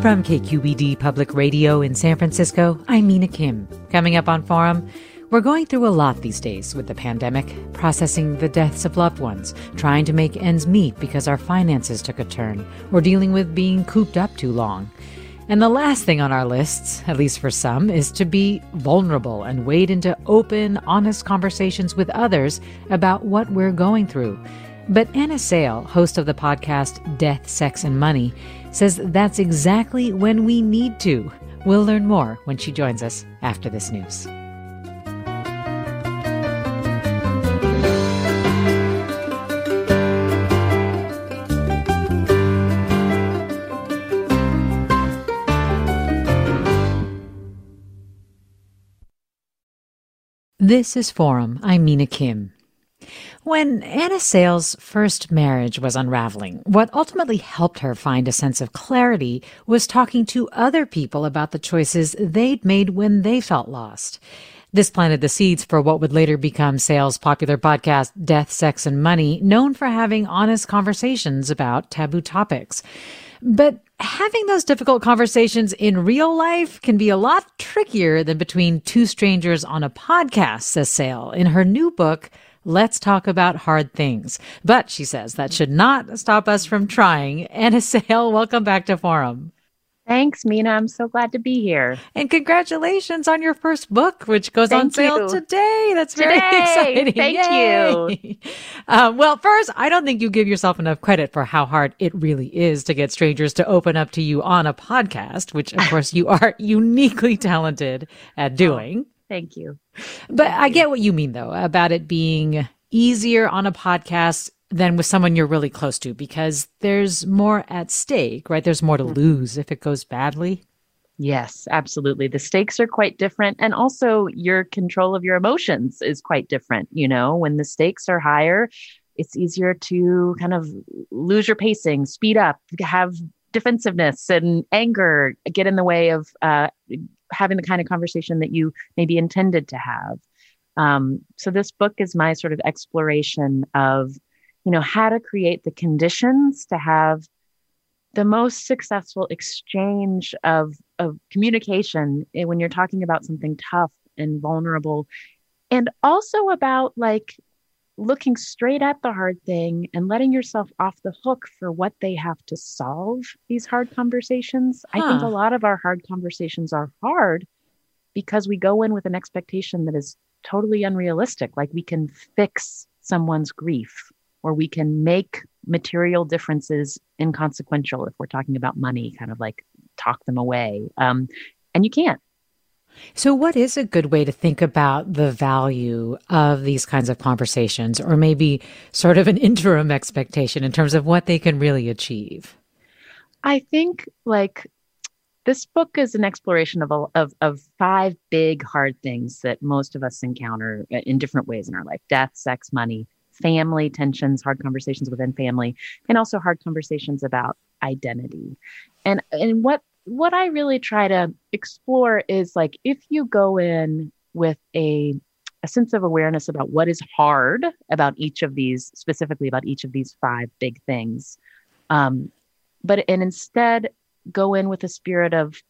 From KQED Public Radio in San Francisco, I'm Mina Kim. Coming up on Forum, we're going through a lot these days with the pandemic, processing the deaths of loved ones, trying to make ends meet because our finances took a turn, or dealing with being cooped up too long. And the last thing on our lists, at least for some, is to be vulnerable and wade into open, honest conversations with others about what we're going through. But Anna Sale, host of the podcast Death, Sex, and Money, says that's exactly when we need to. We'll learn more when she joins us after this news. This is Forum. I'm Mina Kim. When Anna Sale's first marriage was unraveling, what ultimately helped her find a sense of clarity was talking to other people about the choices they'd made when they felt lost. This planted the seeds for what would later become Sale's popular podcast, Death, Sex, and Money, known for having honest conversations about taboo topics. But having those difficult conversations in real life can be a lot trickier than between two strangers on a podcast, says Sale in her new book, Let's talk about hard things. But she says that should not stop us from trying. Anna Sale, welcome back to Forum. Thanks, Mina. I'm so glad to be here. And congratulations on your first book, which goes Thank on sale you. today. That's very exciting. Thank Yay. Um, well, first, I don't think you give yourself enough credit for how hard it really is to get strangers to open up to you on a podcast, which, of course, you are uniquely talented at doing. Thank you. But I get what you mean, though, about it being easier on a podcast than with someone you're really close to because there's more at stake, right? There's more to lose if it goes badly. Yes, absolutely. The stakes are quite different. And also, your control of your emotions is quite different. You know, when the stakes are higher, it's easier to kind of lose your pacing, speed up, have defensiveness and anger get in the way of uh, having the kind of conversation that you maybe intended to have. Um, so, this book is my sort of exploration of, you know, how to create the conditions to have the most successful exchange of of communication when you're talking about something tough and vulnerable and also about like looking straight at the hard thing and letting yourself off the hook for what they have to solve these hard conversations. I think a lot of our hard conversations are hard because we go in with an expectation that is totally unrealistic. Like we can fix someone's grief or we can make material differences inconsequential if we're talking about money kind of like talk them away. Um, and you can't So, what is a good way to think about the value of these kinds of conversations, or maybe sort of an interim expectation in terms of what they can really achieve? i think like this book is an exploration of, of of five big hard things that most of us encounter uh, in different ways in our life death sex money family tensions hard conversations within family and also hard conversations about identity and and what what i really try to explore is like if you go in with a a sense of awareness about what is hard about each of these specifically about each of these five big things um, but and instead go in with a spirit of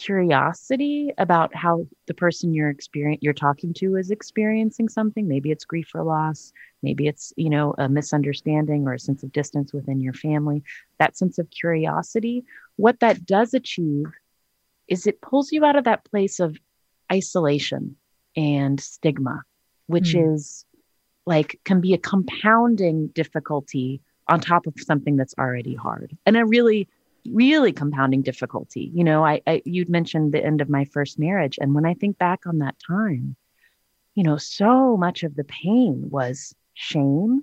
curiosity about how the person you're experience you're talking to is experiencing something. Maybe it's grief or loss. Maybe it's you know a misunderstanding or a sense of distance within your family. That sense of curiosity what that does achieve is it pulls you out of that place of isolation and stigma which mm. is like can be a compounding difficulty on top of something that's already hard and a really really compounding difficulty. You know, I, I you'd mentioned the end of my first marriage, and when I think back on that time, you know, so much of the pain was shame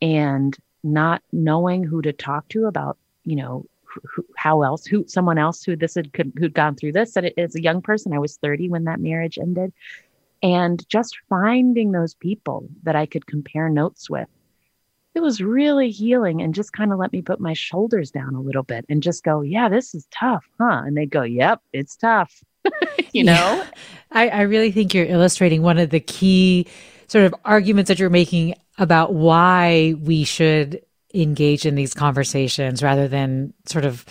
and not knowing who to talk to about, you know, who, how else, who someone else who this had could, who'd gone through this. And as a young person, I was 30 when that marriage ended, and just finding those people that I could compare notes with it was really healing and just kind of let me put my shoulders down a little bit and just go, yeah, this is tough, huh? And they go, yep, it's tough. you know? Yeah. I, I really think you're illustrating one of the key sort of arguments that you're making about why we should engage in these conversations rather than sort of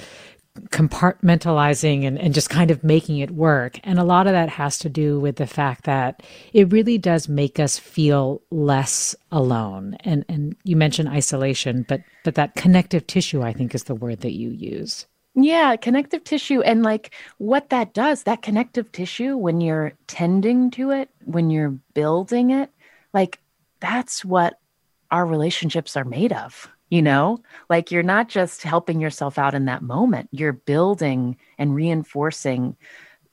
compartmentalizing and, and just kind of making it work. And a lot of that has to do with the fact that it really does make us feel less alone. And and you mentioned isolation, but but that connective tissue I think is the word that you use. Yeah, connective tissue. And like what that does, that connective tissue, when you're tending to it, when you're building it, like that's what our relationships are made of you know? Like you're not just helping yourself out in that moment. You're building and reinforcing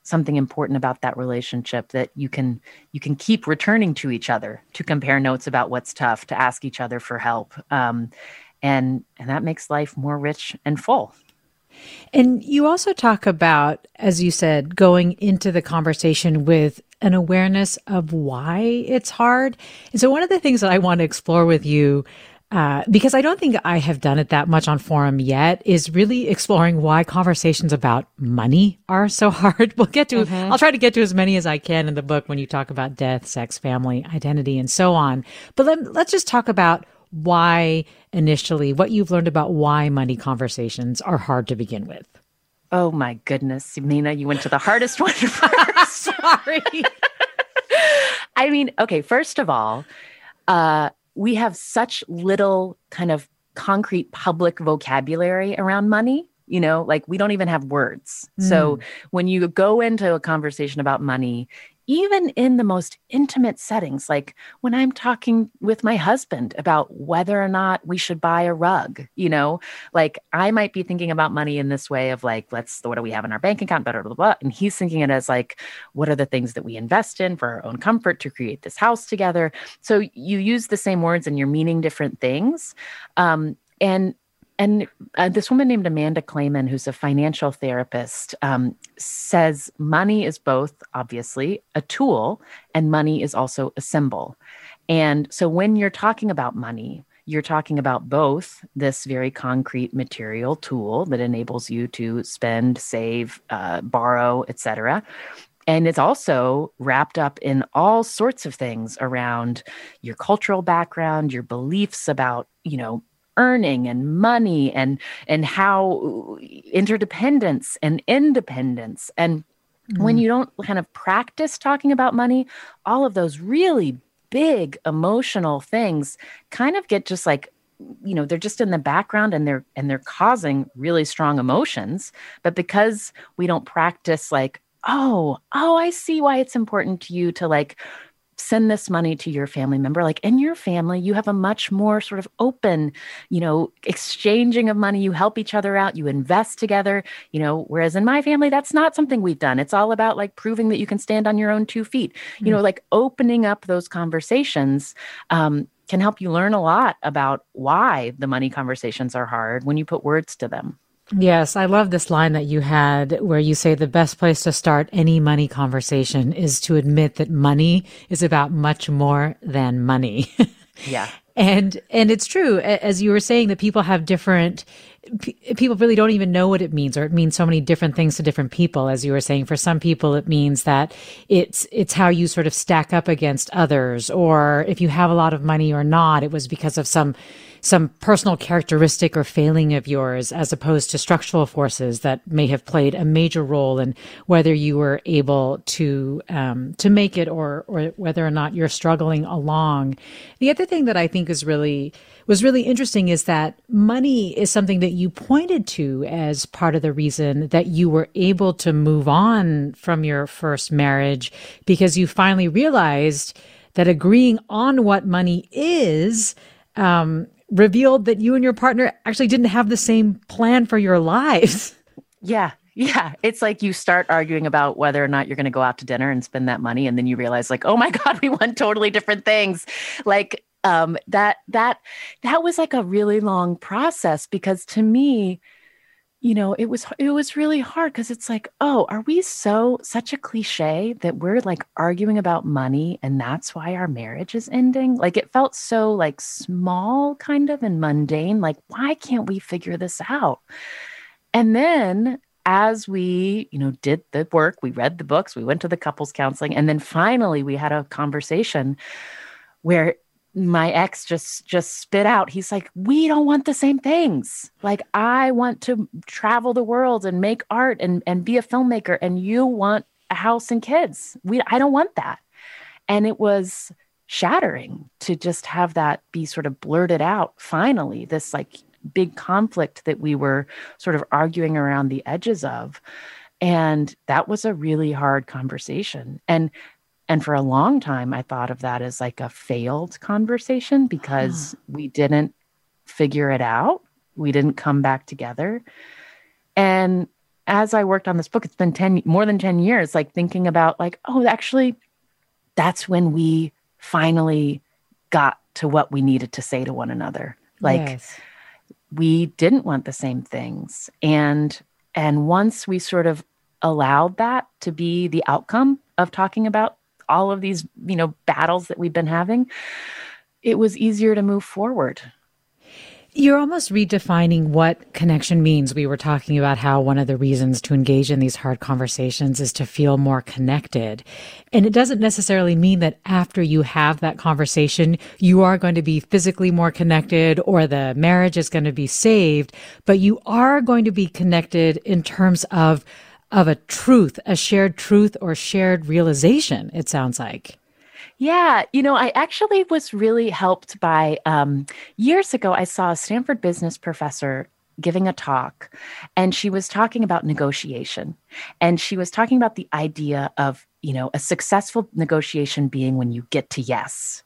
something important about that relationship that you can you can keep returning to each other to compare notes about what's tough to ask each other for help. Um, and and that makes life more rich and full. And you also talk about as you said going into the conversation with an awareness of why it's hard. And so one of the things that i want to explore with you uh, because I don't think I have done it that much on forum yet, is really exploring why conversations about money are so hard. We'll get to, mm-hmm. I'll try to get to as many as I can in the book when you talk about death, sex, family, identity, and so on. But let, let's just talk about why initially, what you've learned about why money conversations are hard to begin with. Oh my goodness, Mina, you went to the hardest one first. Sorry. I mean, okay, first of all, uh, we have such little kind of concrete public vocabulary around money you know like we don't even have words mm. so when you go into a conversation about money even in the most intimate settings, like when I'm talking with my husband about whether or not we should buy a rug, you know, like I might be thinking about money in this way of like, let's, what do we have in our bank account, blah, blah, blah. And he's thinking it as like, what are the things that we invest in for our own comfort to create this house together? So you use the same words and you're meaning different things. Um, and and uh, this woman named Amanda Clayman, who's a financial therapist, um, says money is both obviously a tool and money is also a symbol. And so when you're talking about money, you're talking about both this very concrete material tool that enables you to spend, save, uh, borrow, etc. And it's also wrapped up in all sorts of things around your cultural background, your beliefs about, you know, earning and money and and how interdependence and independence and mm. when you don't kind of practice talking about money all of those really big emotional things kind of get just like you know they're just in the background and they're and they're causing really strong emotions but because we don't practice like oh oh i see why it's important to you to like send this money to your family member like in your family you have a much more sort of open you know exchanging of money. You help each other out. You invest together you know whereas in my family that's not something we've done. It's all about like proving that you can stand on your own two feet. Mm-hmm. you know like opening up those conversations um, can help you learn a lot about why the money conversations are hard when you put words to them Yes, I love this line that you had where you say the best place to start any money conversation is to admit that money is about much more than money. yeah. And and it's true as you were saying that people have different people really don't even know what it means or it means so many different things to different people as you were saying for some people it means that it's it's how you sort of stack up against others or if you have a lot of money or not it was because of some some personal characteristic or failing of yours as opposed to structural forces that may have played a major role in whether you were able to um, to make it or or whether or not you're struggling along. The other thing that I think is really was really interesting is that money is something that you pointed to as part of the reason that you were able to move on from your first marriage because you finally realized that agreeing on what money is um, revealed that you and your partner actually didn't have the same plan for your lives. Yeah. Yeah. It's like you start arguing about whether or not you're going to go out to dinner and spend that money. And then you realize, like, oh my God, we want totally different things. Like, um, that, that, that was like a really long process because to me, you know it was it was really hard because it's like oh are we so such a cliche that we're like arguing about money and that's why our marriage is ending? Like it felt so like small kind of and mundane like why can't we figure this out? And then as we you know did the work we read the books we went to the couples counseling and then finally we had a conversation where my ex just just spit out. He's like we don't want the same things. Like i want to travel the world and make art and and be a filmmaker and you want a house and kids. We i don't want that. And it was shattering to just have that be sort of blurted out finally this like big conflict that we were sort of arguing around the edges of. And that was a really hard conversation. And and for a long time, I thought of that as like a failed conversation because ah. we didn't figure it out. We didn't come back together. And as I worked on this book, it's been 10 more than 10 years, like thinking about like, oh, actually, that's when we finally got to what we needed to say to one another. Like yes. we didn't want the same things. And and once we sort of allowed that to be the outcome of talking about all of these, you know, battles that we've been having, it was easier to move forward. You're almost redefining what connection means. We were talking about how one of the reasons to engage in these hard conversations is to feel more connected. And it doesn't necessarily mean that after you have that conversation, you are going to be physically more connected or the marriage is going to be saved, but you are going to be connected in terms of of a truth, a shared truth or shared realization, it sounds like. Yeah, you know, I actually was really helped by um, years ago, I saw a Stanford business professor giving a talk, and she was talking about negotiation. And she was talking about the idea of, you know, a successful negotiation being when you get to yes.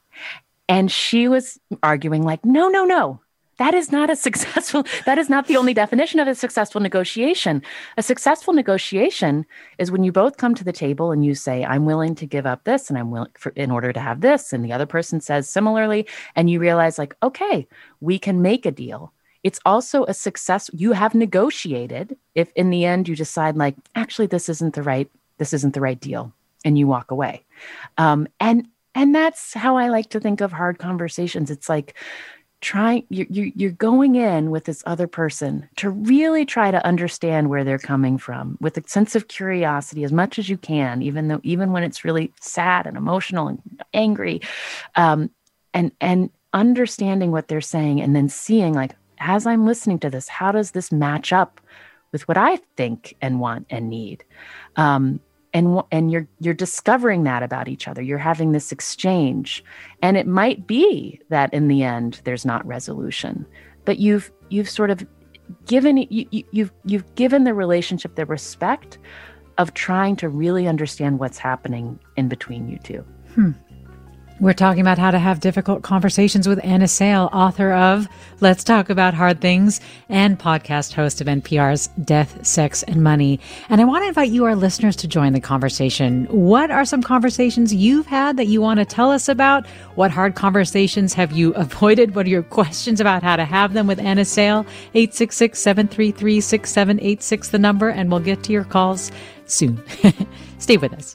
And she was arguing, like, no, no, no, that is not a successful that is not the only definition of a successful negotiation. A successful negotiation is when you both come to the table and you say i'm willing to give up this and i'm willing for, in order to have this and the other person says similarly and you realize like okay we can make a deal. It's also a success you have negotiated if in the end you decide like actually this isn't the right this isn't the right deal and you walk away. Um, and and that's how i like to think of hard conversations. It's like trying you're, you're going in with this other person to really try to understand where they're coming from with a sense of curiosity as much as you can even though even when it's really sad and emotional and angry um, and and understanding what they're saying and then seeing like as i'm listening to this how does this match up with what i think and want and need? Um, and and you're you're discovering that about each other. You're having this exchange. And it might be that in the end there's not resolution but you've you've sort of given you, you, you've you've given the relationship the respect of trying to really understand what's happening in between you two. Hmm. We're talking about how to have difficult conversations with Anna Sale, author of Let's Talk About Hard Things and podcast host of NPR's Death, Sex, and Money. And I want to invite you, our listeners, to join the conversation. What are some conversations you've had that you want to tell us about? What hard conversations have you avoided? What are your questions about how to have them with Anna Sale? 866 733 6786, the number, and we'll get to your calls soon. Stay with us.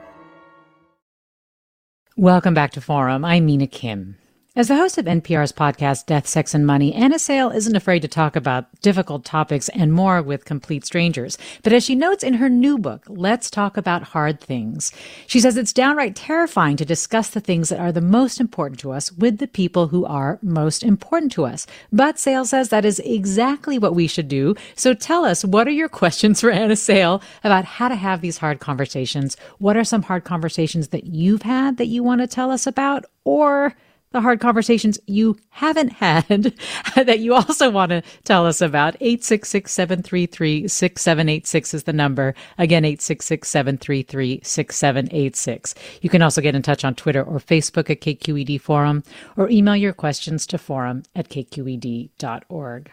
Welcome back to Forum. I'm Mina Kim. As the host of NPR's podcast, Death, Sex, and Money, Anna Sale isn't afraid to talk about difficult topics and more with complete strangers. But as she notes in her new book, Let's Talk About Hard Things, she says it's downright terrifying to discuss the things that are the most important to us with the people who are most important to us. But Sale says that is exactly what we should do. So tell us, what are your questions for Anna Sale about how to have these hard conversations? What are some hard conversations that you've had that you want to tell us about? Or the hard conversations you haven't had that you also want to tell us about. 866-733-6786 is the number. Again, 866-733-6786. You can also get in touch on Twitter or Facebook at KQED Forum or email your questions to forum at kqed.org.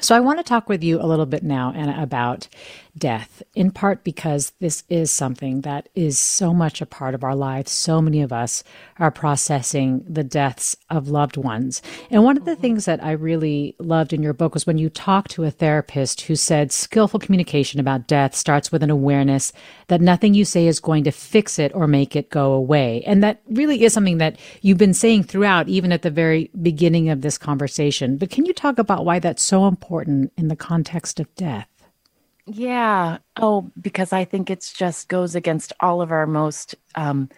So I want to talk with you a little bit now, Anna, about death, in part because this is something that is so much a part of our lives. So many of us are processing the deaths of loved ones. And one of the things that I really loved in your book was when you talked to a therapist who said skillful communication about death starts with an awareness that nothing you say is going to fix it or make it go away. And that really is something that you've been saying throughout, even at the very beginning of this conversation. But can you talk about why that's so important in the context of death? Yeah. Oh, because I think it's just goes against all of our most um,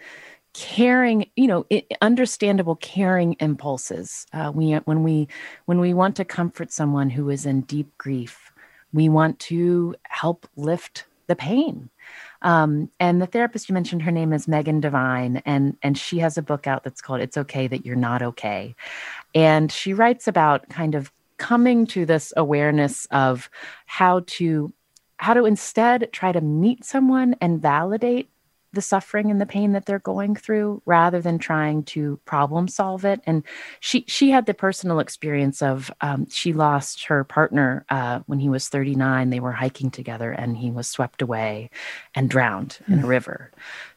caring, you know, it, understandable caring impulses. Uh, we when we when we want to comfort someone who is in deep grief, we want to help lift the pain. Um, and the therapist you mentioned, her name is Megan Devine, and and she has a book out that's called "It's Okay That You're Not Okay," and she writes about kind of coming to this awareness of how to how to instead try to meet someone and validate the suffering and the pain that they're going through rather than trying to problem solve it and she she had the personal experience of um, she lost her partner uh, when he was 39 they were hiking together and he was swept away and drowned mm. in a hmm. river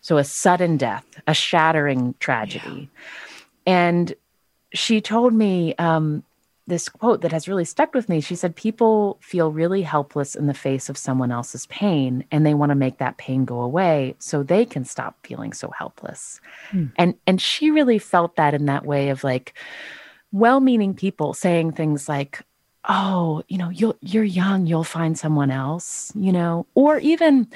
so a sudden death a shattering tragedy yeah. and she told me um, this quote that has really stuck with me. She said, People feel really helpless in the face of someone else's pain, and they want to make that pain go away so they can stop feeling so helpless. Hmm. And and she really felt that in that way of like well-meaning people saying things like, Oh, you know, you'll you're young, you'll find someone else, you know, or even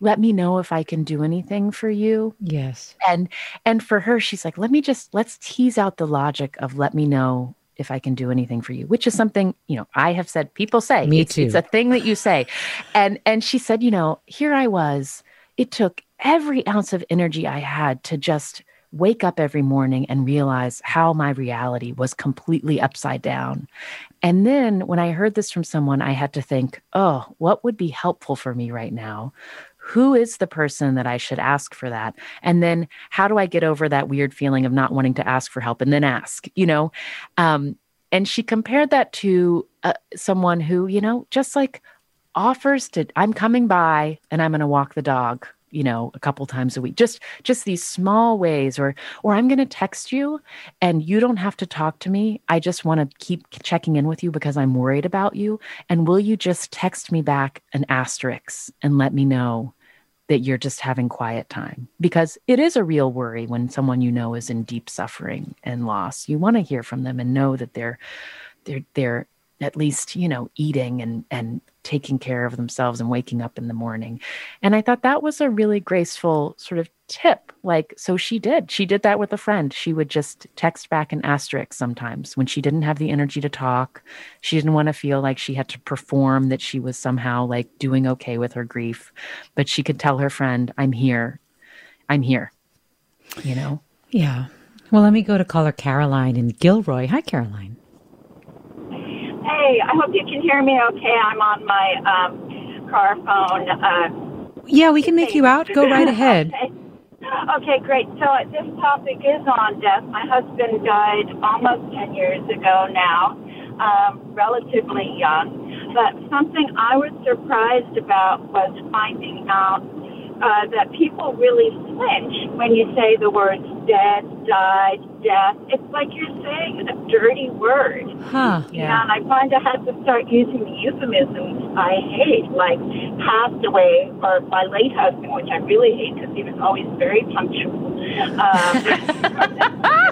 let me know if I can do anything for you. Yes. And and for her, she's like, let me just let's tease out the logic of let me know if I can do anything for you, which is something, you know, I have said, people say, Me it's, too. it's a thing that you say. And, and she said, you know, here I was, it took every ounce of energy I had to just wake up every morning and realize how my reality was completely upside down. And then when I heard this from someone, I had to think, oh, what would be helpful for me right now? Who is the person that I should ask for that? And then how do I get over that weird feeling of not wanting to ask for help and then ask, you know? Um, and she compared that to uh, someone who, you know, just like offers to, I'm coming by and I'm going to walk the dog you know a couple times a week just just these small ways or or i'm going to text you and you don't have to talk to me i just want to keep checking in with you because i'm worried about you and will you just text me back an asterisk and let me know that you're just having quiet time because it is a real worry when someone you know is in deep suffering and loss. You want to hear from them and know that they're they're they're at least you know eating and and taking care of themselves and waking up in the morning. And i thought that was a really graceful sort of tip like so she did. She did that with a friend. She would just text back an asterisk sometimes when she didn't have the energy to talk. She didn't want to feel like she had to perform that she was somehow like doing okay with her grief. But she could tell her friend i'm here. I'm here you know? Yeah. Well let me go to caller caroline in gilroy. Hi caroline Hey, I hope you can hear me okay. I'm on my um, car phone. Uh, yeah, we can make you out. Go right ahead. okay. Okay, great. So this topic is on death. My husband died almost 10 years ago now, um, relatively young. But something I was surprised about was finding out uh, that people really flinch when you say the words dead, died, death. It's like you're saying a dirty word. Huh. Yeah. And I find I had to start using the euphemisms I hate, like passed away or my late husband, which I really hate because he was always very punctual. Um,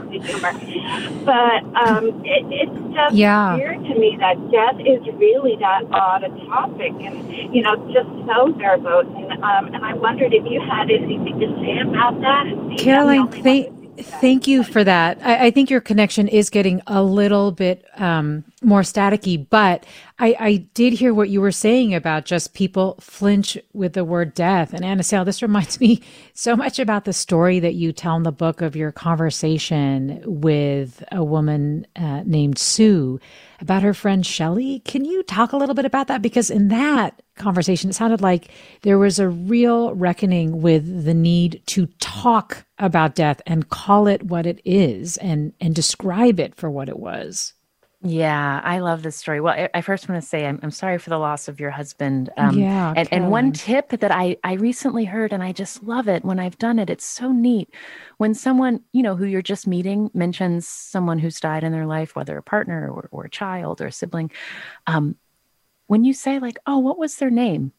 but um, it, it's just Yeah. weird to me that death is really that odd a topic and, you know, just so verboten. Um, and I wondered if you had anything to say about that. And see if I'm the Caroline, thank, who thinks that. Thank you for that. I, I think your connection is getting a little bit um, more staticky, but I, I did hear what you were saying about just people flinch with the word death. And Anna Sale, this reminds me so much about the story that you tell in the book of your conversation with a woman uh, named Sue about her friend Shelley. Can you talk a little bit about that? Because in that conversation, it sounded like there was a real reckoning with the need to talk about death and call it what it is and, and describe it for what it was. Yeah, I love this story. Well, I, first want to say I'm, I'm sorry for the loss of your husband. Um, Yeah, and, and one tip that I, I recently heard, and I just love it when I've done it, it's so neat. When someone, you know, who you're just meeting mentions someone who's died in their life, whether a partner or, or a child or a sibling, um, when you say, like, oh, what was their name?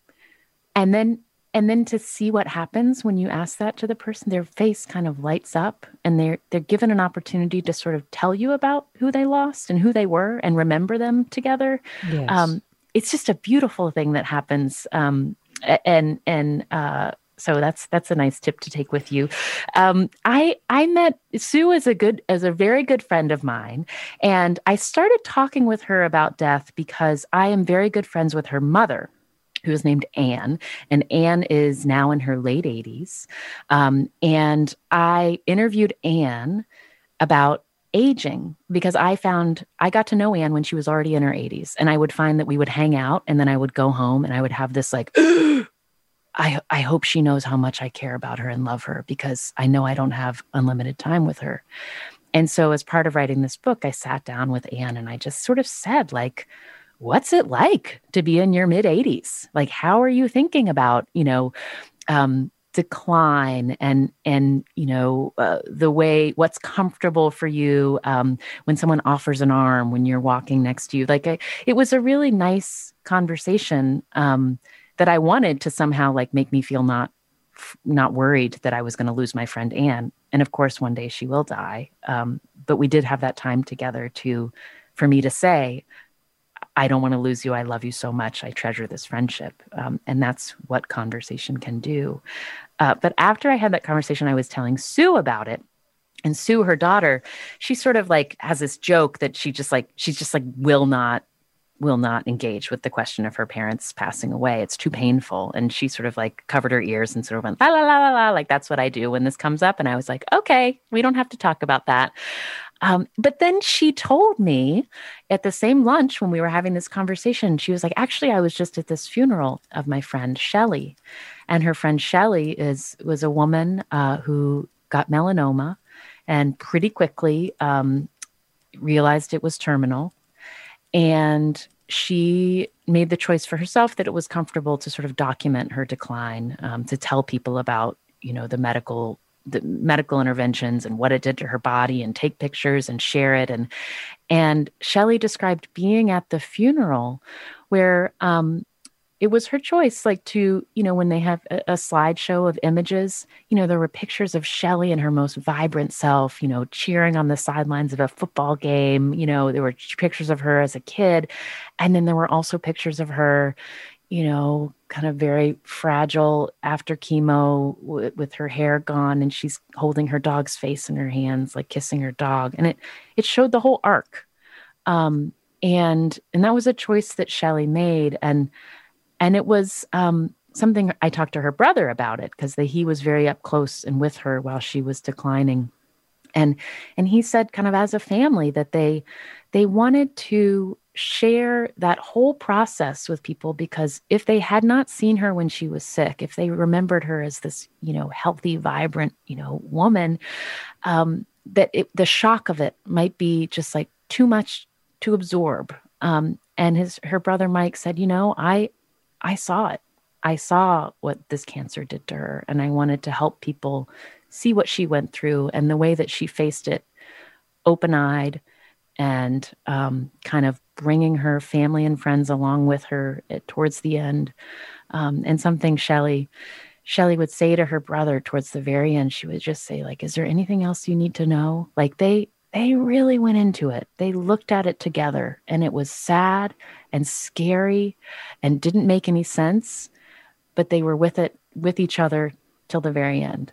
And then and then to see what happens when you ask that to the person their face kind of lights up and they're they're given an opportunity to sort of tell you about who they lost and who they were and remember them together Yes. um, it's just a beautiful thing that happens um, and and uh, so that's that's a nice tip to take with you um, i i met sue as a good as a very good friend of mine and i started talking with her about death because i am very good friends with her mother who is named Anne, and Anne is now in her late 80s. Um, and I interviewed Anne about aging because I found I got to know Anne when she was already in her 80s, and I would find that we would hang out, and then I would go home, and I would have this like. I, I hope she knows how much I care about her and love her because I know I don't have unlimited time with her. And so, as part of writing this book, I sat down with Anne and I just sort of said, like, what's it like to be in your mid 80s like how are you thinking about you know um, decline and and you know uh, the way what's comfortable for you um, when someone offers an arm when you're walking next to you like I, it was a really nice conversation um, that i wanted to somehow like make me feel not not worried that i was going to lose my friend anne and of course one day she will die um, but we did have that time together to for me to say I don't want to lose you. I love you so much. I treasure this friendship. Um, and that's what conversation can do. Uh, but after I had that conversation, I was telling Sue about it. And Sue, her daughter, she sort of like has this joke that she just like, she's just like, will not, will not engage with the question of her parents passing away. It's too painful. And she sort of like covered her ears and sort of went, la, la, la, la. Like, that's what I do when this comes up. And I was like, okay, we don't have to talk about that. Um, but then she told me at the same lunch when we were having this conversation, she was like, actually, I was just at this funeral of my friend Shelly. And her friend Shelly is was a woman uh, who got melanoma and pretty quickly um, realized it was terminal. And she made the choice for herself that it was comfortable to sort of document her decline, um, to tell people about, you know, the medical the medical interventions and what it did to her body and take pictures and share it. And and Shelley described being at the funeral where um it was her choice like to you know when they have a, a slideshow of images you know there were pictures of Shelley in her most vibrant self you know cheering on the sidelines of a football game you know there were pictures of her as a kid. And then there were also pictures of her you know, kind of very fragile after chemo w- with her hair gone and she's holding her dog's face in her hands like kissing her dog. And it it showed the whole arc. Um and and that was a choice that Shelley made. And and it was um something I talked to her brother about it because he was very up close and with her while she was declining. And and he said kind of as a family that they they wanted to share that whole process with people because if they had not seen her when she was sick if they remembered her as this you know healthy vibrant you know woman um, that it, the shock of it might be just like too much to absorb. Um, and his her brother mike said you know i i saw it. I saw what this cancer did to her and i wanted to help people see what she went through and the way that she faced it open-eyed and um, kind of bringing her family and friends along with her at, towards the end. Um, and something shelly shelly would say to her brother towards the very end she would just say like is there anything else you need to know? Like they they really went into it. They looked at it together and it was sad and scary and didn't make any sense, but they were with it with each other till the very end.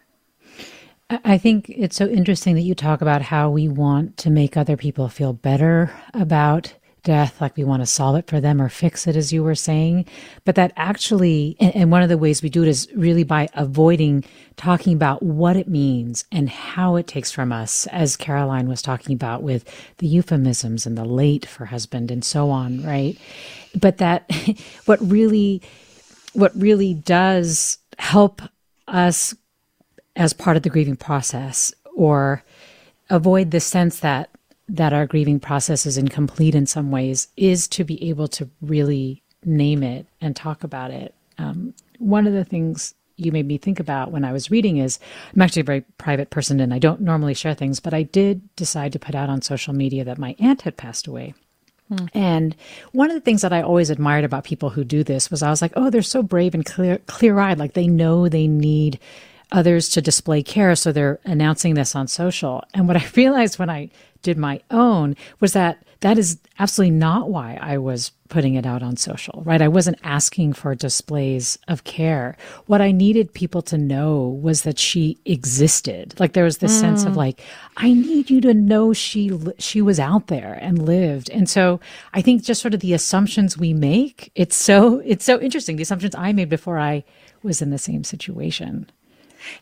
I think it's so interesting that you talk about how we want to make other people feel better about death, like we want to solve it for them or fix it, as you were saying. But that actually, and, one of the ways we do it is really by avoiding talking about what it means and how it takes from us, as Caroline was talking about with the euphemisms and the late for husband and so on, right? But that what really, what really does help us as part of the grieving process or avoid the sense that that our grieving process is incomplete in some ways is to be able to really name it and talk about it. Um, one of the things you made me think about when I was reading is I'm actually a very private person and I don't normally share things, but I did decide to put out on social media that my aunt had passed away. Hmm. And one of the things that I always admired about people who do this was I was like, oh, they're so brave and clear clear eyed. Like they know they need others to display care, so they're announcing this on social. And what I realized when I did my own was that that is absolutely not why I was putting it out on social, right? I wasn't asking for displays of care. What I needed people to know was that she existed. Like there was this mm. sense of mm. like, I need you to know she she was out there and lived. And so I think just sort of the assumptions we make, it's so it's so interesting. The assumptions I made before I was in the same situation.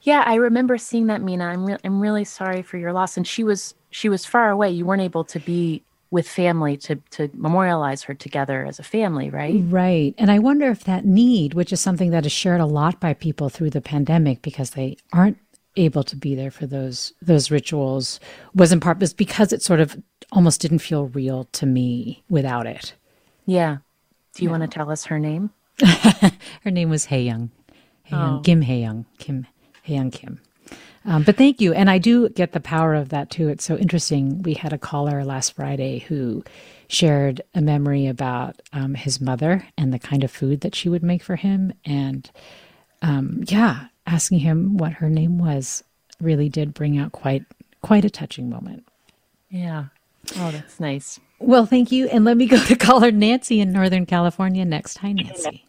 Yeah, I remember seeing that, Mina. I'm re- I'm really sorry for your loss. And she was she was far away. You weren't able to be with family to to memorialize her together as a family, right? Right. And I wonder if that need, which is something that is shared a lot by people through the pandemic because they aren't able to be there for those those rituals was in part was because it sort of almost didn't feel real to me without it. Yeah. Do you want to tell us her name? her name was Hae Young. Hae Young. Oh. Kim Hae Young. Kim Hae Young Kim. Um, but thank you. And I do get the power of that too. It's so interesting. We had a caller last Friday who shared a memory about um, his mother and the kind of food that she would make for him. And um, yeah, asking him what her name was really did bring out quite quite a touching moment. Yeah. Oh, that's nice. Well, thank you. And let me go to caller Nancy in Northern California next. Hi, Nancy.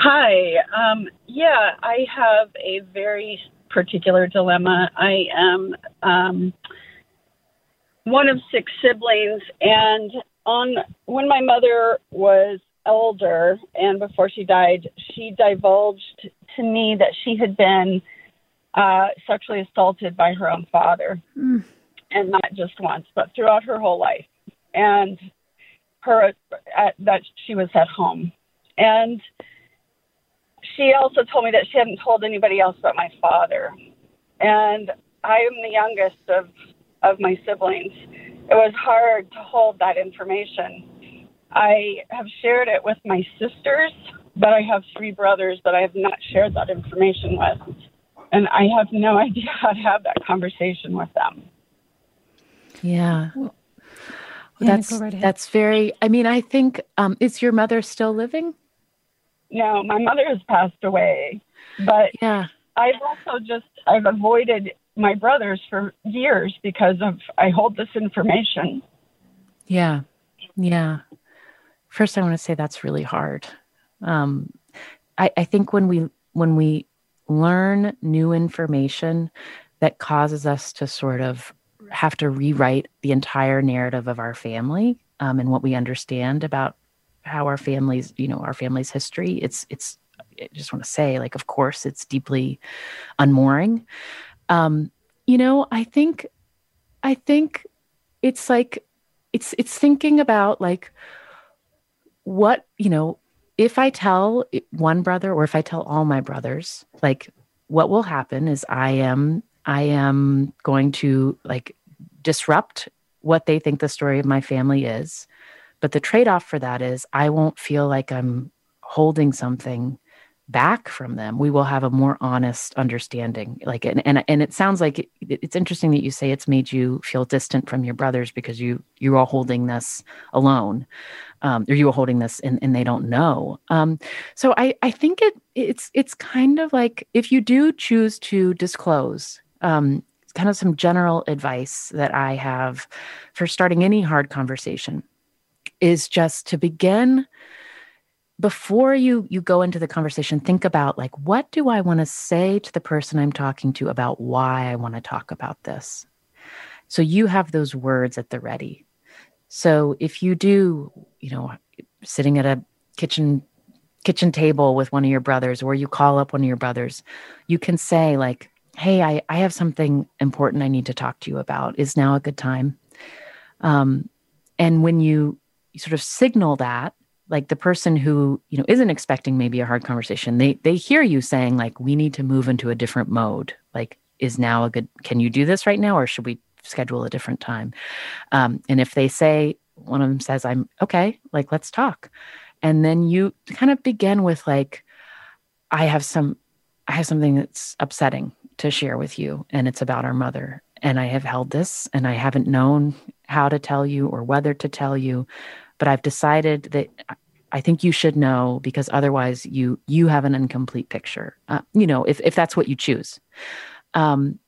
Hi. Um, yeah, I have a very particular dilemma. I am um, one of six siblings, and on when my mother was elder and before she died, she divulged to me that she had been uh, sexually assaulted by her own father, mm. and not just once, but throughout her whole life, and her at, that she was at home, and she also told me that she hadn't told anybody else but my father. And I am the youngest of, of my siblings. It was hard to hold that information. I have shared it with my sisters, but I have three brothers that I have not shared that information with. And I have no idea how to have that conversation with them. Yeah. Well, that's right that's very I mean I think um is your mother still living? No, my mother has passed away, but yeah, I've also just I've avoided my brothers for years because of I hold this information. Yeah, yeah. First, I want to say that's really hard. Um, I, I think when we when we learn new information that causes us to sort of have to rewrite the entire narrative of our family um, and what we understand about how our families, you know, our family's history. It's it's I just want to say, like, of course, it's deeply unmooring. Um, you know, I think, I think it's like, it's, it's thinking about like what, you know, if I tell one brother or if I tell all my brothers, like what will happen is I am, I am going to like disrupt what they think the story of my family is. But the trade off for that is I won't feel like I'm holding something back from them. We will have a more honest understanding like and and, and it sounds like it, it's interesting that you say it's made you feel distant from your brothers because you you are holding this alone um, or you are holding this and, and they don't know. Um, so i i think it it's it's kind of like if you do choose to disclose um, kind of some general advice that i have for starting any hard conversation is just to begin. Before you you go into the conversation think about like what do i want to say to the person i'm talking to about why i want to talk about this? So you have those words at the ready. So if you do you know sitting at a kitchen kitchen table with one of your brothers or you call up one of your brothers you can say like hey i, I have something important i need to talk to you about. Is now a good time? Um, and when you, you sort of signal that like the person who you know isn't expecting maybe a hard conversation they they hear you saying like we need to move into a different mode. Like is now a good can you do this right now or should we schedule a different time? Um, and if they say one of them says i'm okay like let's talk. And then you kind of begin with like i have some i have something that's upsetting to share with you and it's about our mother and i have held this and i haven't known how to tell you or whether to tell you but I've decided that I think you should know because otherwise you you have an incomplete picture. Uh, you know, if if that's what you choose, um,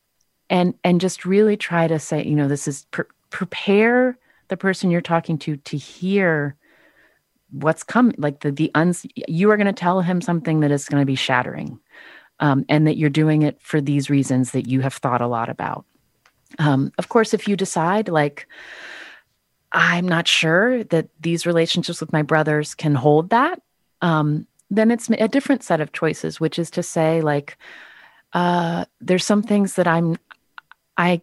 and and just really try to say, you know, this is pre- prepare the person you're talking to to hear what's coming. Like the the uns, you are going to tell him something that is going to be shattering, um, and that you're doing it for these reasons that you have thought a lot about. Um, of course, if you decide like I'm not sure that these relationships with my brothers can hold that, um, then it's a different set of choices, which is to say, like, uh, there's some things that I'm, I,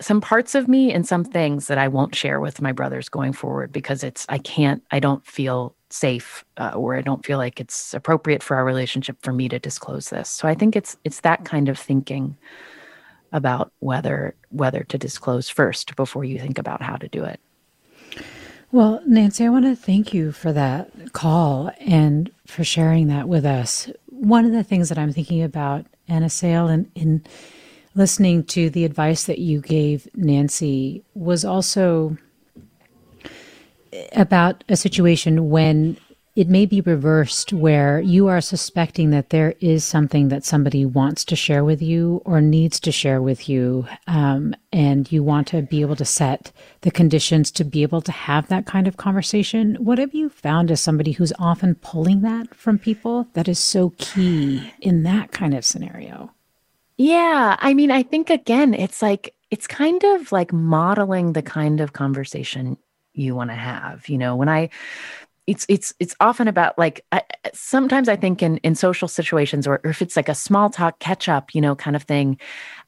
some parts of me and some things that I won't share with my brothers going forward because it's, I can't, I don't feel safe uh, or I don't feel like it's appropriate for our relationship for me to disclose this. So I think it's, it's that kind of thinking about whether, whether to disclose first before you think about how to do it. Well, Nancy, I want to thank you for that call and for sharing that with us. One of the things that I'm thinking about, Anna Sale, and in listening to the advice that you gave Nancy, was also about a situation when it may be reversed where you are suspecting that there is something that somebody wants to share with you or needs to share with you, um, and you want to be able to set the conditions to be able to have that kind of conversation. What have you found as somebody who's often pulling that from people that is so key in that kind of scenario? Yeah. I mean, I think again, it's like, it's kind of like modeling the kind of conversation you want to have. You know, when I it's it's it's often about like I, sometimes I think in in social situations or, or if it's like a small talk catch up, you know, kind of thing.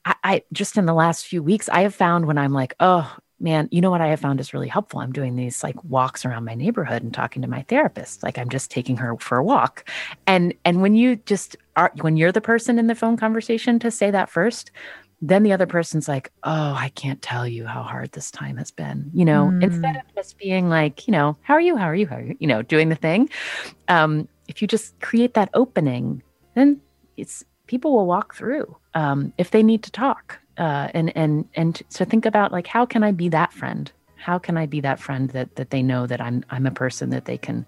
I, I just in the last few weeks, I have found when I'm like, oh man, you know what I have found is really helpful. I'm doing these like walks around my neighborhood and talking to my therapist. Like I'm just taking her for a walk. And and when you just are when you're the person in the phone conversation to say that first, then the other person's like, oh, I can't tell you how hard this time has been, you know, mm. instead of just being like, you know, how are you? How are you? How are you? You know, doing the thing. Um, if you just create that opening, then it's people will walk through um, if they need to talk. Uh, and and and so think about like how can I be that friend? How can I be that friend that that they know that I'm I'm a person that they can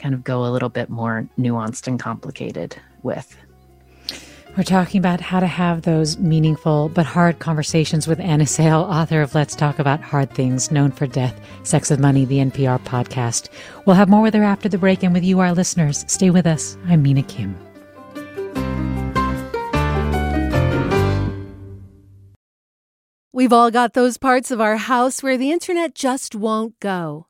kind of go a little bit more nuanced and complicated with. We're talking about how to have those meaningful but hard conversations with Anna Sale, author of Let's Talk About Hard Things, known for Death, Sex with Money, the NPR podcast. We'll have more with her after the break and with you, our listeners. Stay with us. I'm Mina Kim. We've all got those parts of our house where the internet just won't go.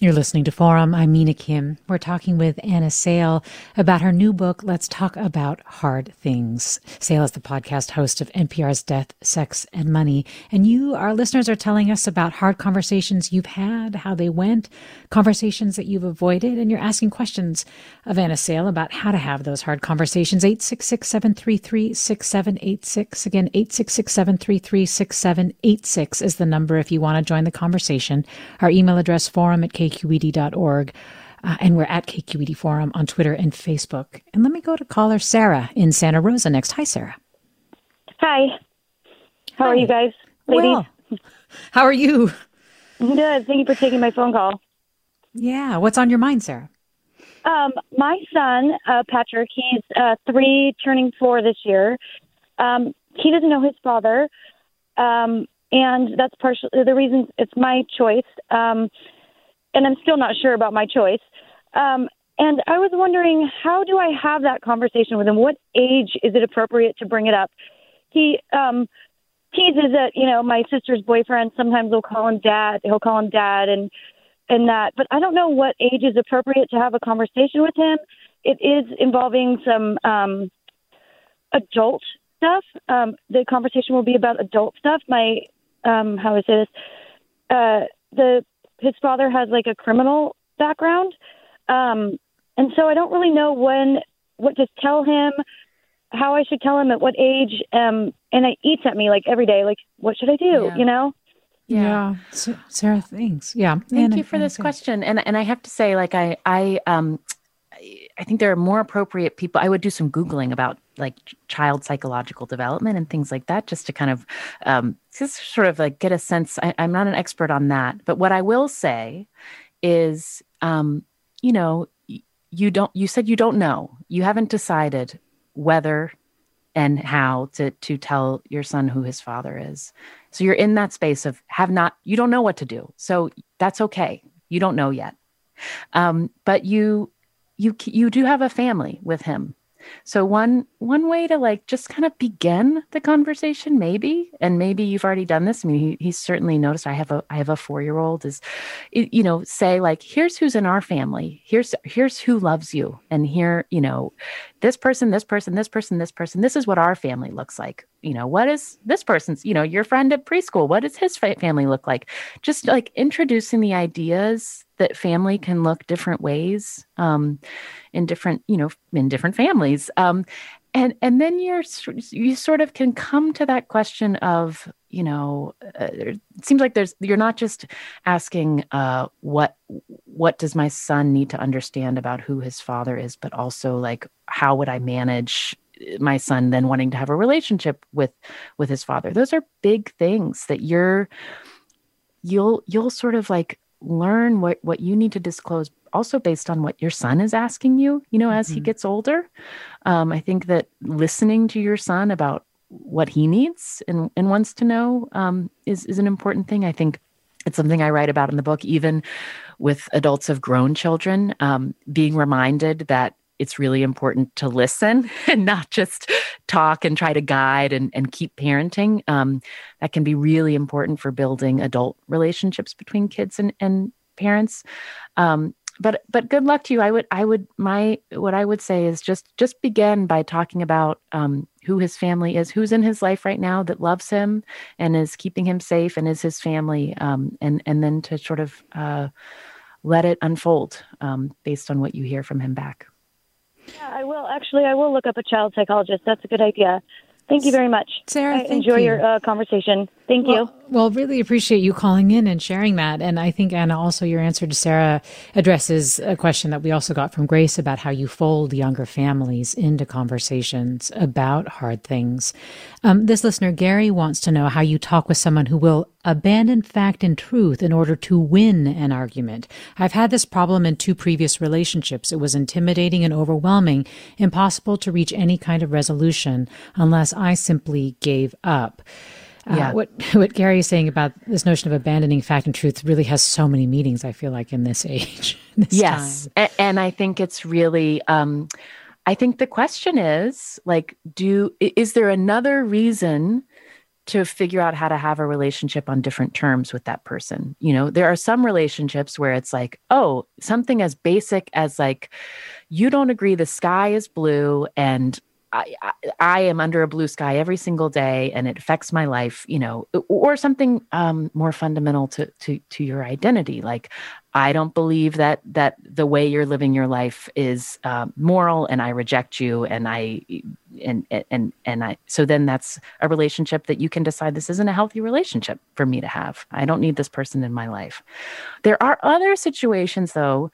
You're listening to Forum. I'm Mina Kim. We're talking with Anna Sale about her new book, Let's Talk About Hard Things. Sale is the podcast host of NPR's Death, Sex, and Money. And you, our listeners, are telling us about hard conversations you've had, how they went, conversations that you've avoided, and you're asking questions of Anna Sale about how to have those hard conversations. 866 733 6786. Again, 866 733 6786 is the number if you want to join the conversation. Our email address, forum at kqed.org. Uh, and we're at KQED Forum on Twitter and Facebook. And let me go to caller Sarah in Santa Rosa next. Hi, Sarah. Hi. How Hi. are you guys, ladies? Well, how are you? Good. Thank you for taking my phone call. Yeah. What's on your mind, Sarah? Um, my son, uh, Patrick, he's uh, three, turning four this year. Um, he doesn't know his father, um, and that's partially the reason it's my choice. Um, and I'm still not sure about my choice. Um, and I was wondering, how do I have that conversation with him? What age is it appropriate to bring it up? He um, teases that you know my sister's boyfriend. Sometimes will call him dad. He'll call him dad, and and that. But I don't know what age is appropriate to have a conversation with him. It is involving some um, adult stuff. Um, the conversation will be about adult stuff. My um, how is this? Uh, the his father has like a criminal background, um, and so I don't really know when what to tell him, how I should tell him at what age, um, and it eats at me like every day. Like, what should I do? Yeah. You know? Yeah. yeah. Sarah, thanks. Yeah. Thank and, you for this question. And and I have to say, like, I I um I think there are more appropriate people. I would do some Googling about like child psychological development and things like that, just to kind of um, just sort of like get a sense. I, am not an expert on that, but what I will say is, um, you know, you don't. You said you don't know. You haven't decided whether and how to to tell your son who his father is. So you're in that space of have not. You don't know what to do. So that's okay. You don't know yet. Um, but you you you do have a family with him so one one way to like just kind of begin the conversation, maybe, and maybe you've already done this. I mean, he, he's certainly noticed. I have a I have a four year old. Is you know say like here's who's in our family. Here's here's who loves you, and here you know this person, this person, this person, this person. This is what our family looks like. You know what is this person's? You know your friend at preschool. What does his family look like? Just like introducing the ideas that family can look different ways um, in different you know in different families um, and and then you're you sort of can come to that question of you know uh, it seems like there's you're not just asking uh, what what does my son need to understand about who his father is but also like how would i manage my son then wanting to have a relationship with with his father. Those are big things that you're you'll you'll sort of like learn what what you need to disclose also based on what your son is asking you you know as mm-hmm. he gets older. Um, i think that listening to your son about what he needs and, and wants to know um, is is an important thing. I think it's something i write about in the book even with adults of grown children um, being reminded that it's really important to listen and not just talk and try to guide and, and keep parenting. Um, that can be really important for building adult relationships between kids and, and parents. Um, but but good luck to you. I would I would my what I would say is just just begin by talking about um, who his family is, who's in his life right now that loves him and is keeping him safe, and is his family, um, and and then to sort of uh, let it unfold um, based on what you hear from him back. Yeah, I will. Actually, I will look up a child psychologist. That's a good idea. Thank you very much. Sarah, I enjoy you. your uh, conversation. Thank well, you. Well, really appreciate you calling in and sharing that. And I think, Anna, also your answer to Sarah addresses a question that we also got from Grace about how you fold younger families into conversations about hard things. Um, this listener, Gary, wants to know how you talk with someone who will abandon fact and truth in order to win an argument. I've had this problem in two previous relationships. It was intimidating and overwhelming, impossible to reach any kind of resolution unless I simply gave up. Uh, yeah. what what Gary is saying about this notion of abandoning fact and truth really has so many meanings. I feel like in this age. this yes, and, and, I think it's really. Um, I think the question is like, do is there another reason to figure out how to have a relationship on different terms with that person? You know, there are some relationships where it's like, oh, something as basic as like, you don't agree the sky is blue and I, I, am under a blue sky every single day and it affects my life, you know, or something um, more fundamental to, to, to your identity. Like, I don't believe that, that the way you're living your life is uh, moral and I reject you. And I, and, and, and I, so then that's a relationship that you can decide this isn't a healthy relationship for me to have. I don't need this person in my life. There are other situations though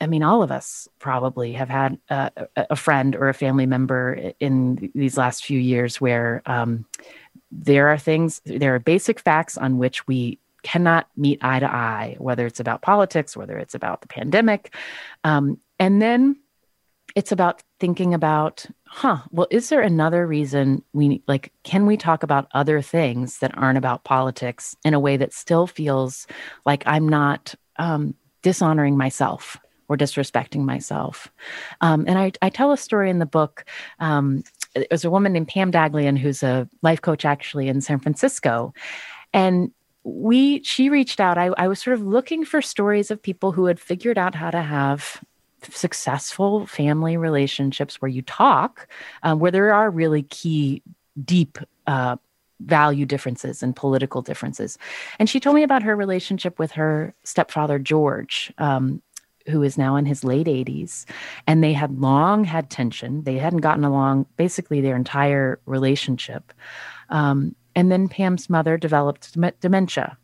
I mean, all of us probably have had a, a friend or a family member in these last few years where um, there are things, there are basic facts on which we cannot meet eye to eye, whether it's about politics, whether it's about the pandemic. Um, and then it's about thinking about, huh, well, is there another reason we like, can we talk about other things that aren't about politics in a way that still feels like I'm not um, dishonoring myself or disrespecting myself. Um, and I, I, tell a story in the book. Um, it was a woman named Pam Daglian, who's a life coach actually in San Francisco. And we, she reached out. I, I was sort of looking for stories of people who had figured out how to have successful family relationships where you talk, um, where there are really key, deep uh, value differences and political differences. And she told me about her relationship with her stepfather, George. Um, who is now in his late 80s and they had long had tension. They hadn't gotten along basically their entire relationship. Um, and then pam's mother developed dementia.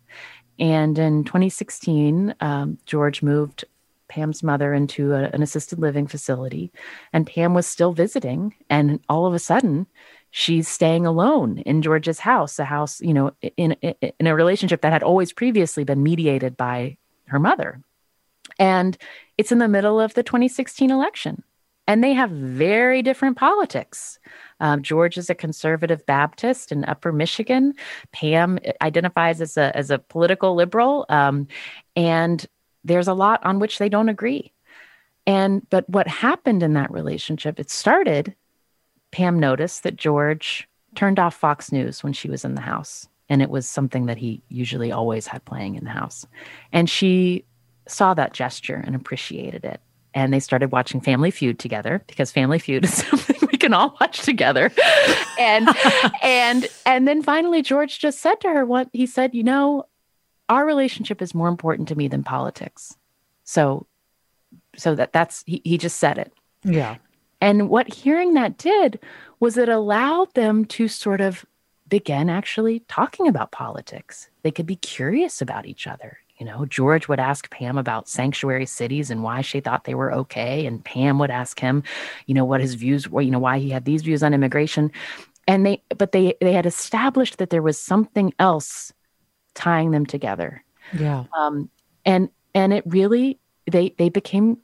And in 2016 um, george moved pam's mother into a, an assisted living facility and pam was still visiting and all of a sudden she's staying alone in george's house a house you know in, in, in a relationship that had always previously been mediated by her mother and it's in the middle of the 2016 election. And they have very different politics. Um, George is a conservative Baptist in Upper Michigan. Pam identifies as a, as a political liberal. Um, and there's a lot on which they don't agree. And but what happened in that relationship, it started, Pam noticed that George turned off Fox News when she was in the house. And it was something that he usually always had playing in the house. And she saw that gesture and appreciated it. And they started watching Family Feud together because Family Feud is something we can all watch together. and and and then finally George just said to her what he said, you know, our relationship is more important to me than politics. So so that that's he, he just said it. Yeah. And what hearing that did was it allowed them to sort of begin actually talking about politics. They could be curious about each other. You know, George would ask Pam about sanctuary cities and why she thought they were okay. And Pam would ask him, you know, what his views were, you know, why he had these views on immigration. And they, but they, they had established that there was something else tying them together. Yeah. Um, and, and it really, they, they became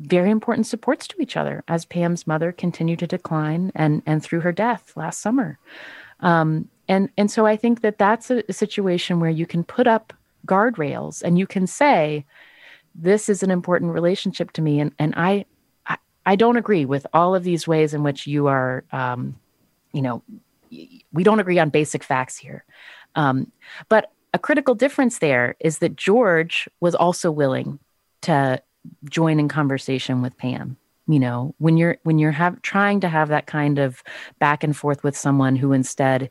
very important supports to each other as Pam's mother continued to decline and, and through her death last summer. Um, and, and so I think that that's a, a situation where you can put up guardrails and you can say this is an important relationship to me and and i i, I don't agree with all of these ways in which you are um, you know we don't agree on basic facts here. Um, but a critical difference there is that george was also willing to join in conversation with pam. You know when you're when you're have trying to have that kind of back and forth with someone who instead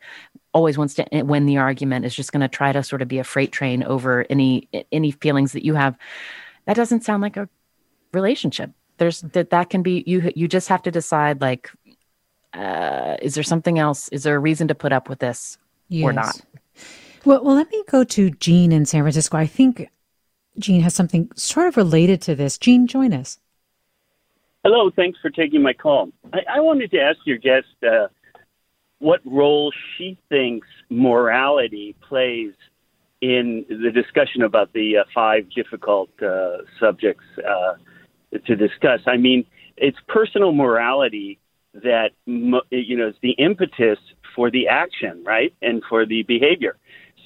always wants to win the argument is just going to try to sort of be a freight train over any any feelings that you have that doesn't sound like a relationship there's that that can be you you just have to decide like uh is there something else is there a reason to put up with this yes. or not Well, well, let me go to Jean in San Francisco. I think Jean has something sort of related to this. Jean, join us. Hello, thanks for taking my call. I, I wanted to ask your guest uh, what role she thinks morality plays in the discussion about the uh, five difficult uh, subjects uh, to discuss. I mean, it's personal morality that you know is the impetus for the action, right, and for the behavior.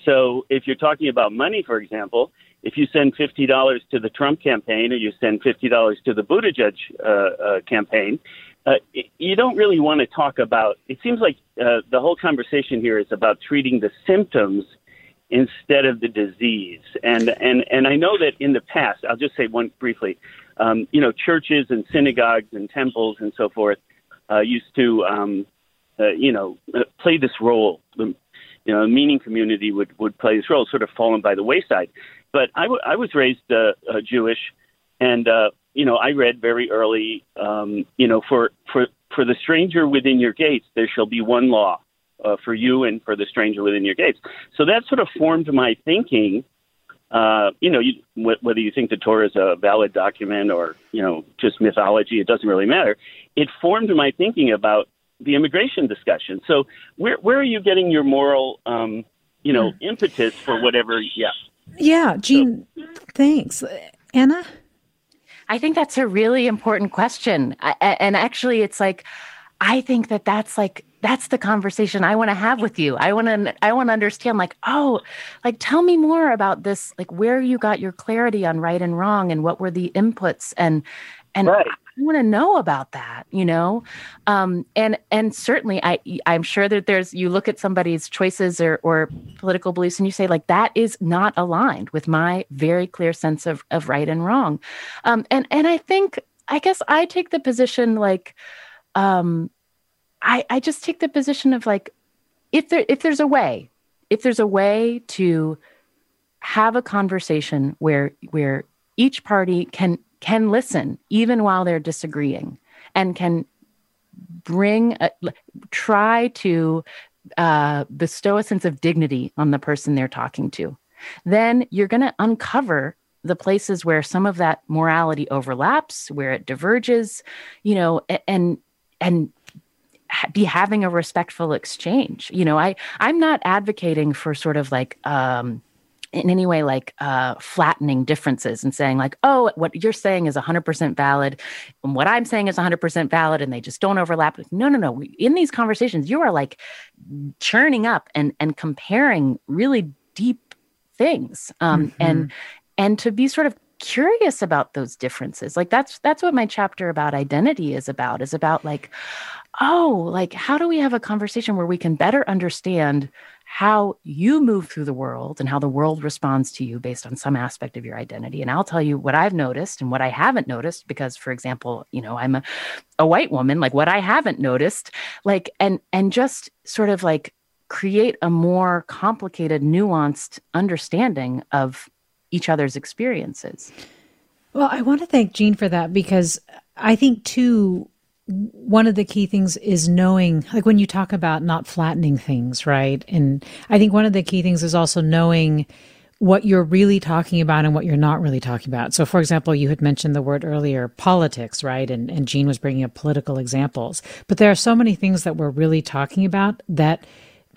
So, if you're talking about money, for example, if you send fifty dollars to the Trump campaign or you send fifty dollars to the Buttigieg uh, uh, campaign, uh, you don't really want to talk about. It seems like uh, the whole conversation here is about treating the symptoms instead of the disease. And and and I know that in the past, I'll just say one briefly. Um, you know, churches and synagogues and temples and so forth uh, used to, um, uh, you know, uh, play this role. The, you know, meaning community would would play this role, sort of fallen by the wayside. But I, w- I was raised uh, uh, Jewish, and uh, you know, I read very early, um, you know, for for for the stranger within your gates, there shall be one law uh, for you and for the stranger within your gates. So that sort of formed my thinking. Uh, you know, you, wh- whether you think the Torah is a valid document or you know just mythology, it doesn't really matter. It formed my thinking about the immigration discussion. So where where are you getting your moral, um, you know, mm. impetus for whatever? Yeah. Yeah, Jean, So, thanks, Anna. I think that's a really important question, I, and actually, it's like I think that that's like that's the conversation I want to have with you. I want to I want to understand like, oh, like tell me more about this, like where you got your clarity on right and wrong and what were the inputs and and right. I want to know about that, you know? Um, and and certainly I I'm sure that there's you look at somebody's choices or or political beliefs and you say like that is not aligned with my very clear sense of of right and wrong. Um, and and I think I guess I take the position like um I, I just take the position of like, if there if there's a way, if there's a way to have a conversation where where each party can can listen even while they're disagreeing and can bring a, try to uh, bestow a sense of dignity on the person they're talking to then you're going to uncover the places where some of that morality overlaps where it diverges you know and and be having a respectful exchange. You know, I I'm not advocating for sort of like um in any way like uh, flattening differences and saying like oh what you're saying is 100% valid and what i'm saying is 100% valid and they just don't overlap. No no no. In these conversations you are like churning up and and comparing really deep things um, mm-hmm. and and to be sort of curious about those differences. Like that's that's what my chapter about identity is about is about like oh, like how do we have a conversation where we can better understand how you move through the world and how the world responds to you based on some aspect of your identity. And I'll tell you what I've noticed and what I haven't noticed because for example, you know, I'm a, a white woman, like what I haven't noticed, like and and just sort of like create a more complicated, nuanced understanding of each other's experiences. Well, I want to thank Jean for that because I think too one of the key things is knowing, like when you talk about not flattening things, right? And I think one of the key things is also knowing what you're really talking about and what you're not really talking about. So, for example, you had mentioned the word earlier, politics, right? And, and Jean was bringing up political examples. But there are so many things that we're really talking about that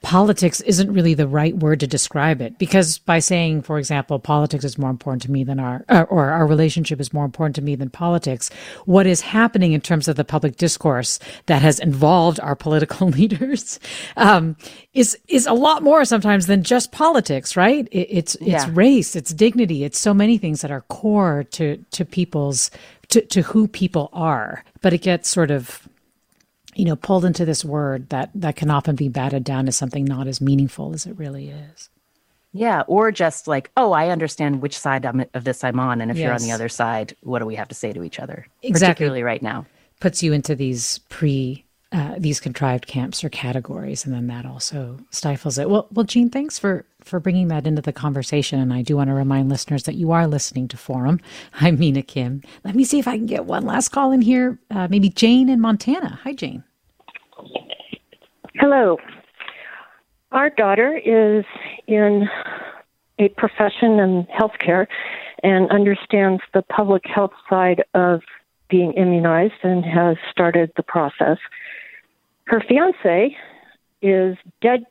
politics isn't really the right word to describe it because by saying for example politics is more important to me than our or our relationship is more important to me than politics what is happening in terms of the public discourse that has involved our political leaders um, is is a lot more sometimes than just politics right it, it's it's yeah. race it's dignity it's so many things that are core to to people's to, to who people are but it gets sort of you know, pulled into this word that that can often be batted down as something not as meaningful as it really is. Yeah, or just like, oh, I understand which side of this I'm on, and if yes. you're on the other side, what do we have to say to each other? Exactly. Particularly right now, puts you into these pre uh, these contrived camps or categories, and then that also stifles it. Well, well, Jean, thanks for for bringing that into the conversation. And I do want to remind listeners that you are listening to Forum. I'm Mina Kim. Let me see if I can get one last call in here. Uh, maybe Jane in Montana. Hi, Jane. Hello. Our daughter is in a profession in healthcare and understands the public health side of being immunized and has started the process. Her fiance is dead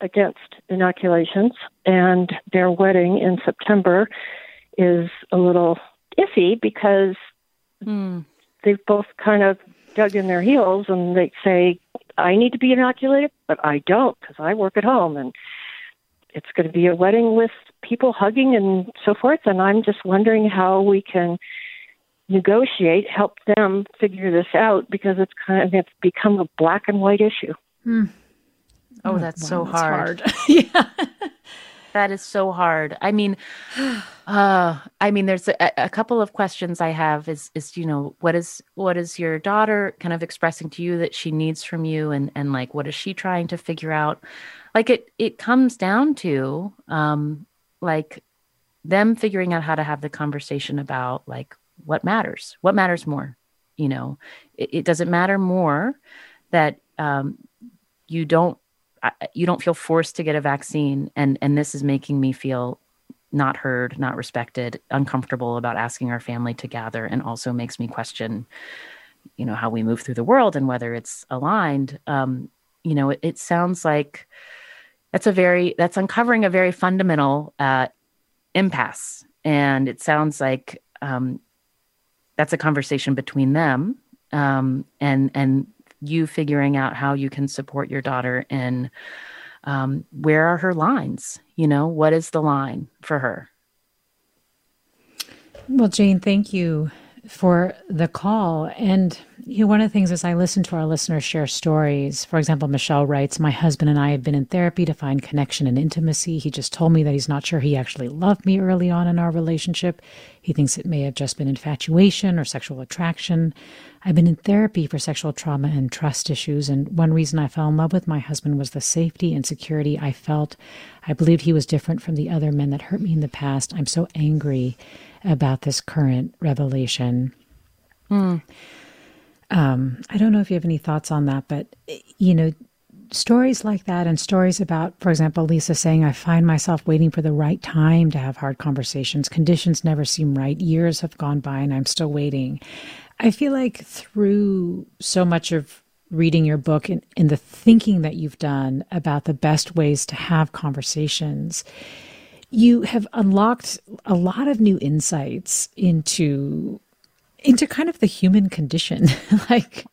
against inoculations, and their wedding in September is a little iffy because mm. they've both kind of dug in their heels and they say, I need to be inoculated, but I don't because I work at home and it's going to be a wedding with people hugging and so forth. And I'm just wondering how we can negotiate, help them figure this out because it's kind of it's become a black and white issue. Hmm. Oh, that's wow, so that's hard. hard. yeah. That is so hard. I mean, uh, I mean, there's a, a, couple of questions I have. Is is you know what is what is your daughter kind of expressing to you that she needs from you, and and like what is she trying to figure out? Like it it comes down to um like them figuring out how to have the conversation about like what matters, what matters more. You know, it, it doesn't matter more that um, you don't you don't feel forced to get a vaccine and and this is making me feel not heard not respected uncomfortable about asking our family to gather and also makes me question you know how we move through the world and whether it's aligned. Um you know it, it sounds like that's a very that's uncovering a very fundamental uh impasse. And it sounds like um that's a conversation between them um and and you figuring out how you can support your daughter and um, where are her lines? You know what is the line for her? Well jane thank you for the call. And you know, one of the things as I listen to our listeners share stories, for example, Michelle writes, My husband and I have been in therapy to find connection and intimacy. He just told me that he's not sure he actually loved me early on in our relationship. He thinks it may have just been infatuation or sexual attraction. I've been in therapy for sexual trauma and trust issues. And one reason I fell in love with my husband was the safety and security I felt. I believed he was different from the other men that hurt me in the past. I'm so angry about this current revelation. Mm. Um, I don't know if you have any thoughts on that, but you know, stories like that and stories about, for example, Lisa saying, I find myself waiting for the right time to have hard conversations. Conditions never seem right. Years have gone by and I'm still waiting. I feel like through so much of reading your book and, and the thinking that you've done about the best ways to have conversations, you have unlocked a lot of new insights into into kind of the human condition. Like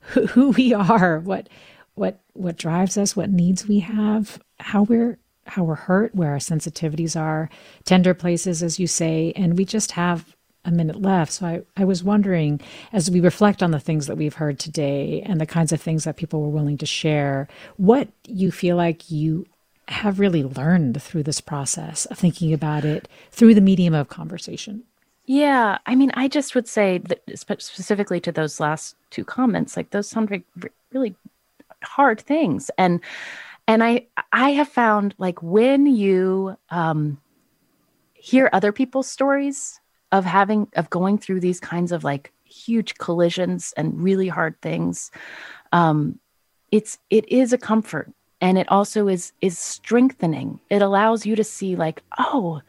who, we are what what what drives us what needs we have how we're how we're hurt where our sensitivities are tender places as you say and we just have a minute left. So I, I was wondering as we reflect on the things that we've heard today and the kinds of things that people were willing to share what you feel like you have really learned through this process of thinking about it through the medium of conversation? Yeah, I mean, I just would say that specifically to those last two comments, like those sound like really hard things, and and I I have found like when you um, hear other people's stories of having of going through these kinds of like huge collisions and really hard things, um, it's it is a comfort and it also is is strengthening. It allows you to see like oh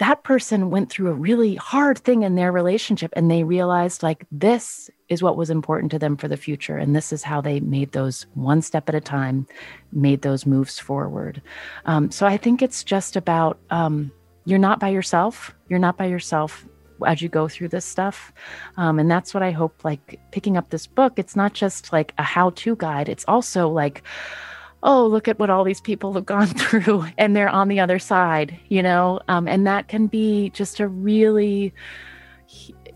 that person went through a really hard thing in their relationship and they realized like this is what was important to them for the future and this is how they made those one step at a time made those moves forward. Um, so i think it's just about um, you're not by yourself. You're not by yourself as you go through this stuff. Um, and that's what i hope like picking up this book it's not just like a how-to guide. It's also like oh, look at what all these people have gone through and they're on the other side, you know? Um, and that can be just a really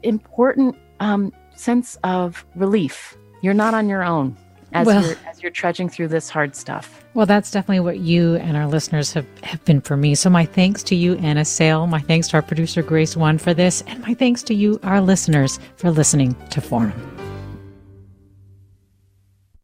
important um, sense of relief. You're not on your own as, well, you're, as you're trudging through this hard stuff. Well, that's definitely what you and our listeners have, have been for me. So, my thanks to you, Anna Sale. My thanks to our producer, Grace One, for this. And my thanks to you, our listeners, for listening to Forum.